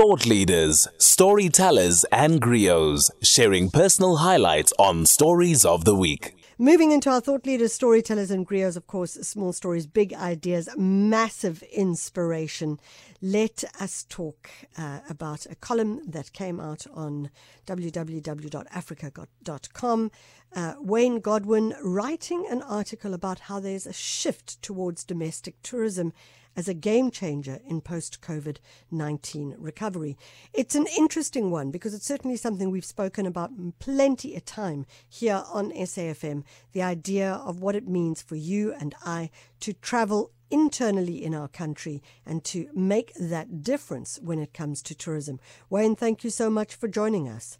Thought leaders, storytellers, and griots sharing personal highlights on Stories of the Week. Moving into our thought leaders, storytellers, and griots, of course, small stories, big ideas, massive inspiration. Let us talk uh, about a column that came out on www.africa.com. Uh, Wayne Godwin writing an article about how there's a shift towards domestic tourism as a game changer in post COVID 19 recovery. It's an interesting one because it's certainly something we've spoken about plenty of time here on SAFM the idea of what it means for you and I to travel internally in our country and to make that difference when it comes to tourism. Wayne, thank you so much for joining us.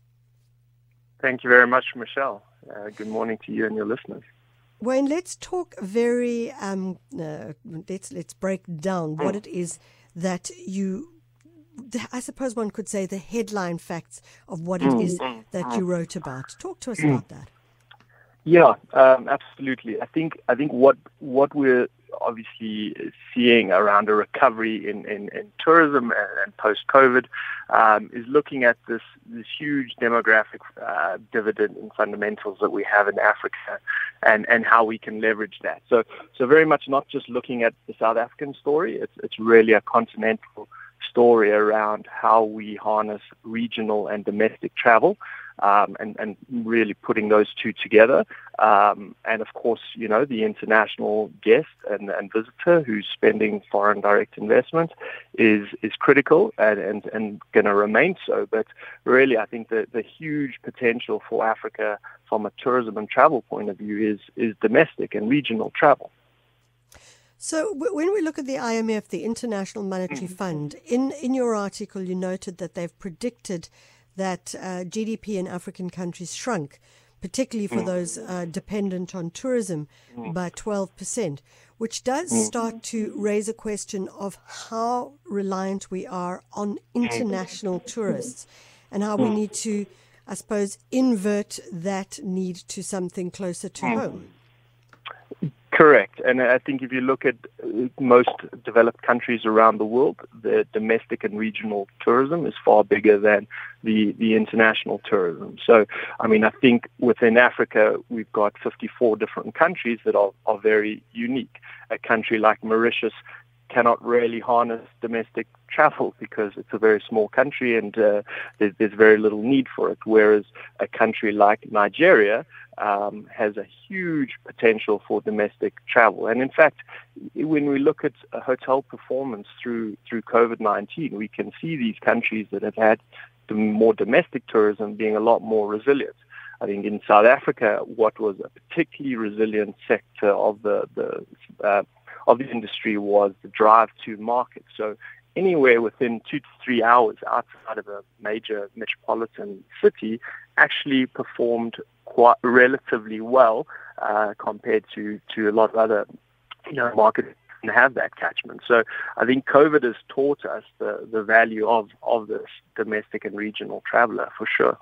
Thank you very much, Michelle. Uh, good morning to you and your listeners. Wayne, let's talk very. Um, uh, let's let's break down hmm. what it is that you. I suppose one could say the headline facts of what it hmm. is hmm. that you wrote about. Talk to us about that. Yeah, um, absolutely. I think I think what what we're obviously seeing around a recovery in, in, in tourism and, and post COVID um, is looking at this this huge demographic uh, dividend and fundamentals that we have in Africa and, and how we can leverage that. So so very much not just looking at the South African story, it's it's really a continental story around how we harness regional and domestic travel um, and, and really putting those two together. Um, and of course, you know, the international guest and, and visitor who's spending foreign direct investment is, is critical and, and, and going to remain so. But really, I think the, the huge potential for Africa from a tourism and travel point of view is, is domestic and regional travel. So when we look at the IMF, the International Monetary mm-hmm. Fund, in, in your article you noted that they've predicted that uh, GDP in African countries shrunk, particularly for mm. those uh, dependent on tourism, mm. by 12%, which does mm. start to raise a question of how reliant we are on international tourists and how we need to, I suppose, invert that need to something closer to home. Correct. And I think if you look at uh, most developed countries around the world, the domestic and regional tourism is far bigger than the, the international tourism. So, I mean, I think within Africa, we've got 54 different countries that are, are very unique. A country like Mauritius cannot really harness domestic travel because it's a very small country and uh, there's, there's, very little need for it. Whereas a country like Nigeria um, has a huge potential for domestic travel. And in fact, when we look at hotel performance through through COVID-19, we can see these countries that have had more domestic tourism being a lot more resilient. I think in South Africa, what was a particularly resilient sector of the the uh, of the industry was the drive to market. So anywhere within two to three hours outside of a major metropolitan city actually performed quite relatively well uh, compared to, to a lot of other you know, markets and have that catchment. So I think COVID has taught us the, the value of, of this domestic and regional traveler for sure.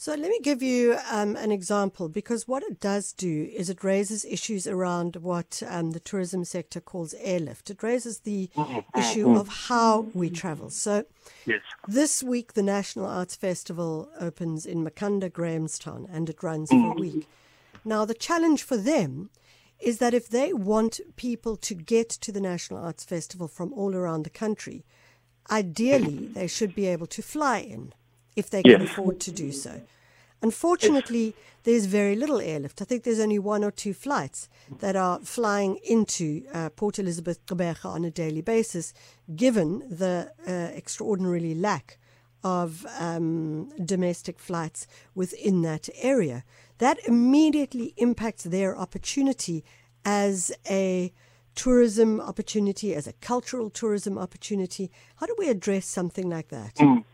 So let me give you um, an example because what it does do is it raises issues around what um, the tourism sector calls airlift. It raises the mm-hmm. issue mm-hmm. of how we travel. So yes. this week, the National Arts Festival opens in Makhanda, Grahamstown, and it runs for a mm-hmm. week. Now, the challenge for them is that if they want people to get to the National Arts Festival from all around the country, ideally they should be able to fly in if they can yes. afford to do so. Unfortunately, there's very little airlift. I think there's only one or two flights that are flying into uh, Port Elizabeth Gqeberha on a daily basis, given the uh, extraordinarily lack of um, domestic flights within that area. That immediately impacts their opportunity as a tourism opportunity, as a cultural tourism opportunity. How do we address something like that? Mm.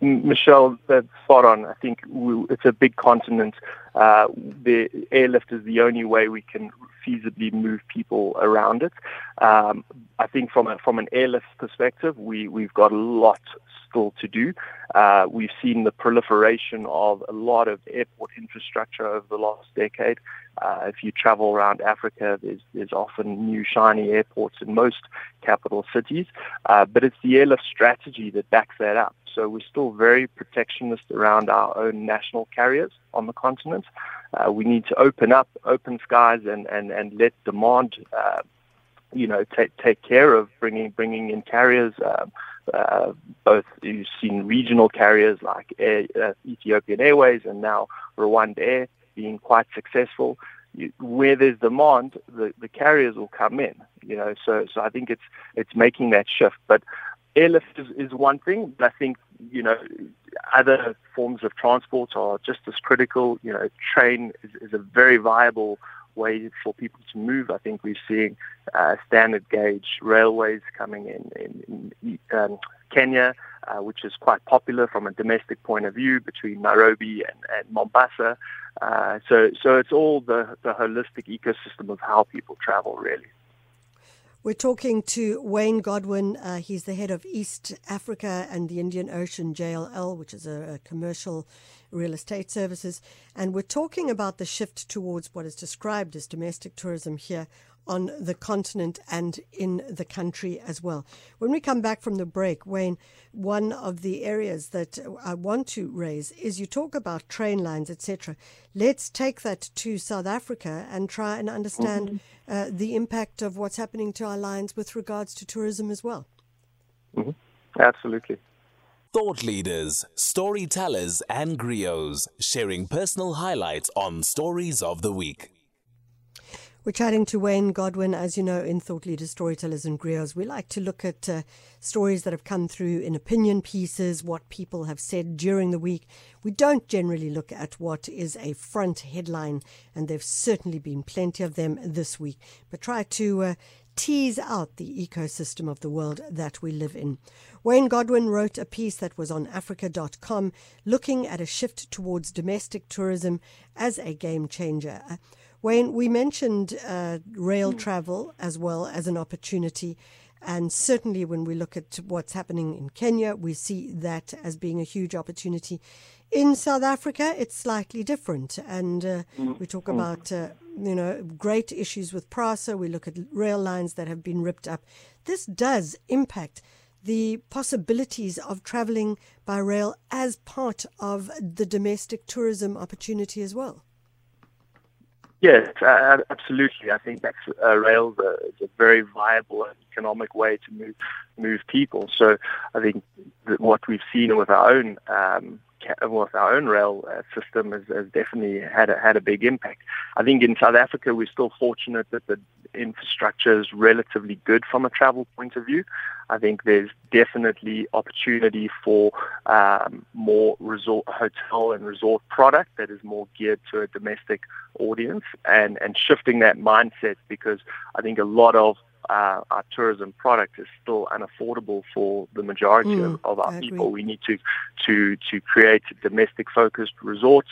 Michelle, that's spot on. I think we, it's a big continent. Uh, the airlift is the only way we can feasibly move people around it. Um, I think from a, from an airlift perspective, we we've got a lot still to do. Uh, we've seen the proliferation of a lot of airport infrastructure over the last decade. Uh, if you travel around Africa, there's, there's often new shiny airports in most capital cities, uh, but it's the airlift strategy that backs that up. So we're still very protectionist around our own national carriers on the continent. Uh, we need to open up, open skies, and, and, and let demand, uh, you know, take take care of bringing bringing in carriers. Um, uh, both you've seen regional carriers like Air, uh, Ethiopian Airways and now Rwanda Air being quite successful. You, where there's demand, the, the carriers will come in. You know, so so I think it's it's making that shift. But airlift is, is one thing, but I think you know other forms of transport are just as critical. You know, train is, is a very viable way for people to move. I think we're seeing uh, standard gauge railways coming in in, in um, Kenya, uh, which is quite popular from a domestic point of view between Nairobi and, and Mombasa. Uh, so, so it's all the, the holistic ecosystem of how people travel, really. We're talking to Wayne Godwin. Uh, he's the head of East Africa and the Indian Ocean JLL, which is a, a, commercial real estate services. And we're talking about the shift towards what is described as domestic tourism here on the continent and in the country as well. When we come back from the break, Wayne, one of the areas that I want to raise is you talk about train lines, etc. Let's take that to South Africa and try and understand mm-hmm. uh, the impact of what's happening to our lines with regards to tourism as well. Mm-hmm. Absolutely. Thought leaders, storytellers, and griots sharing personal highlights on Stories of the Week. We're chatting to Wayne Godwin. As you know, in Thought Leaders, Storytellers, and Griots, we like to look at uh, stories that have come through in opinion pieces, what people have said during the week. We don't generally look at what is a front headline, and there've certainly been plenty of them this week, but try to uh, tease out the ecosystem of the world that we live in. Wayne Godwin wrote a piece that was on Africa.com looking at a shift towards domestic tourism as a game changer. Wayne, we mentioned uh, rail travel as well as an opportunity. And certainly, when we look at what's happening in Kenya, we see that as being a huge opportunity. In South Africa, it's slightly different. And uh, we talk mm. about, uh, you know, great issues with PRASA. We look at rail lines that have been ripped up. This does impact the possibilities of traveling by rail as part of the domestic tourism opportunity as well. Yes, uh, absolutely. I think that's, uh, rail is a very viable and economic way to move move people. So I think that what we've seen with our own um, with our own rail uh, system has, has, definitely had a, had a big impact. I think in South Africa we're still fortunate that the infrastructure is relatively good from a travel point of view. I think there's definitely opportunity for um, more resort hotel and resort product that is more geared to a domestic audience and, and shifting that mindset because I think a lot of uh, our tourism product is still unaffordable for the majority mm, of, of, our people. We need to to to create domestic focused resorts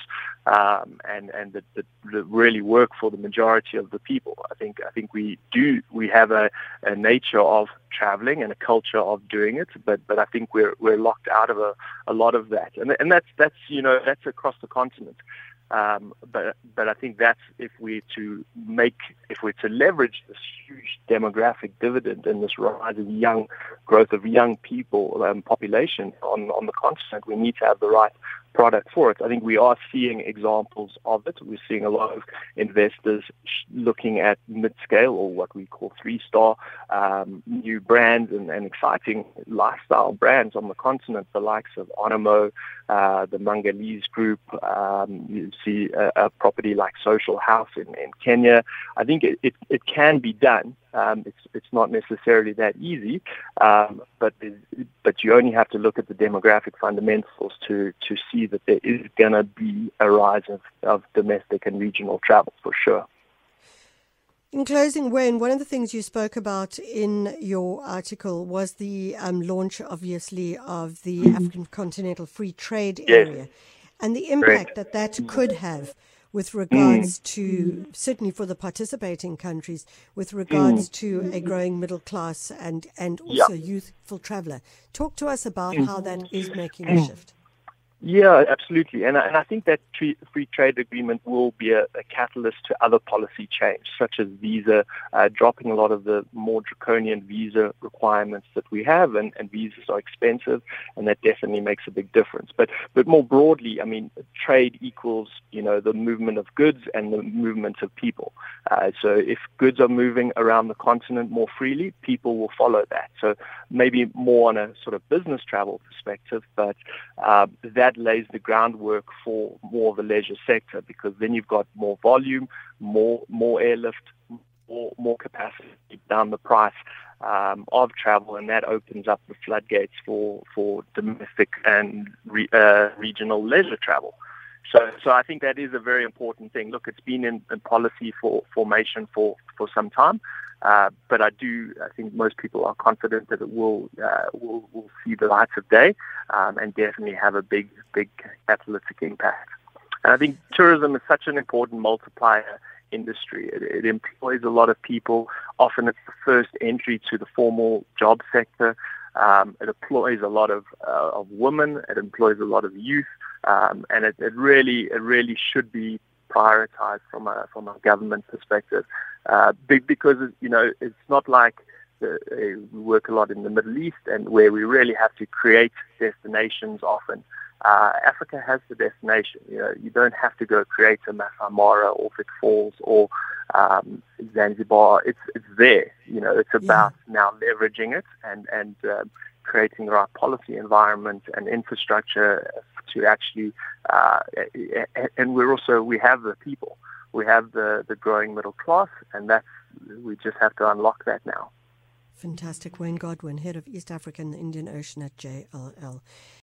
um, and and that, that, that, really work for the majority of the people. I think I think we do we have a, a nature of traveling and a culture of doing it, but but I think we're we're locked out of a, a lot of that, and and that's that's you know that's across the continent. Um, but but I think that's if we're to make if we're to leverage this huge demographic dividend and this rise of young growth of young people um, population on on the continent, we need to have the right product for it. I think we are seeing examples of it. We're seeing a lot of investors looking at mid-scale or what we call three-star um, new brands and, and, exciting lifestyle brands on the continent, the likes of Onomo, uh, the Mangalis Group. Um, you see a, a, property like Social House in, in Kenya. I think it, it, it can be done. Um, it's it's not necessarily that easy, um, but but you only have to look at the demographic fundamentals to to see that there is going to be a rise of, of domestic and regional travel for sure. In closing, Wayne, one of the things you spoke about in your article was the um, launch, obviously, of the mm-hmm. African Continental Free Trade Area yes. and the impact Great. that that could have with regards mm. to certainly for the participating countries with regards mm. to a growing middle class and and also yeah. youthful traveller. Talk to us about mm. how that is making a shift. Yeah, absolutely. And I, and I think that free trade agreement will be a, a, catalyst to other policy change, such as visa, uh, dropping a lot of the more draconian visa requirements that we have, and, and visas are expensive, and that definitely makes a big difference. But but more broadly, I mean, trade equals you know the movement of goods and the movement of people. Uh, so if goods are moving around the continent more freely, people will follow that. So maybe more on a sort of business travel perspective, but uh, that that lays the groundwork for more of the leisure sector because then you've got more volume, more more airlift, more more capacity down the price um, of travel, and that opens up the floodgates for for domestic and re, uh, regional leisure travel. So, so I think that is a very important thing. Look, it's been in, in policy for formation for, for some time, uh, but I do, I think most people are confident that it will uh, will, will see the light of day um, and definitely have a big, big catalytic impact. And I think tourism is such an important multiplier industry. It, it employs a lot of people. Often it's the first entry to the formal job sector. Um, it employs a lot of, uh, of women. It employs a lot of youth, um, and it, it really it really should be prioritized from a from a government perspective. Uh, because you know it's not like the, uh, we work a lot in the Middle East and where we really have to create destinations often. Uh, Africa has the destination. You know, you don't have to go create a Masai Mara or Vic Falls or um, Zanzibar. It's it's there. You know, it's about yeah. now leveraging it and and um, creating the right policy environment and infrastructure to actually. Uh, and we're also we have the people we have the, the growing middle class, and that's we just have to unlock that now. Fantastic. Wayne Godwin, head of East Africa and the Indian Ocean at JLL.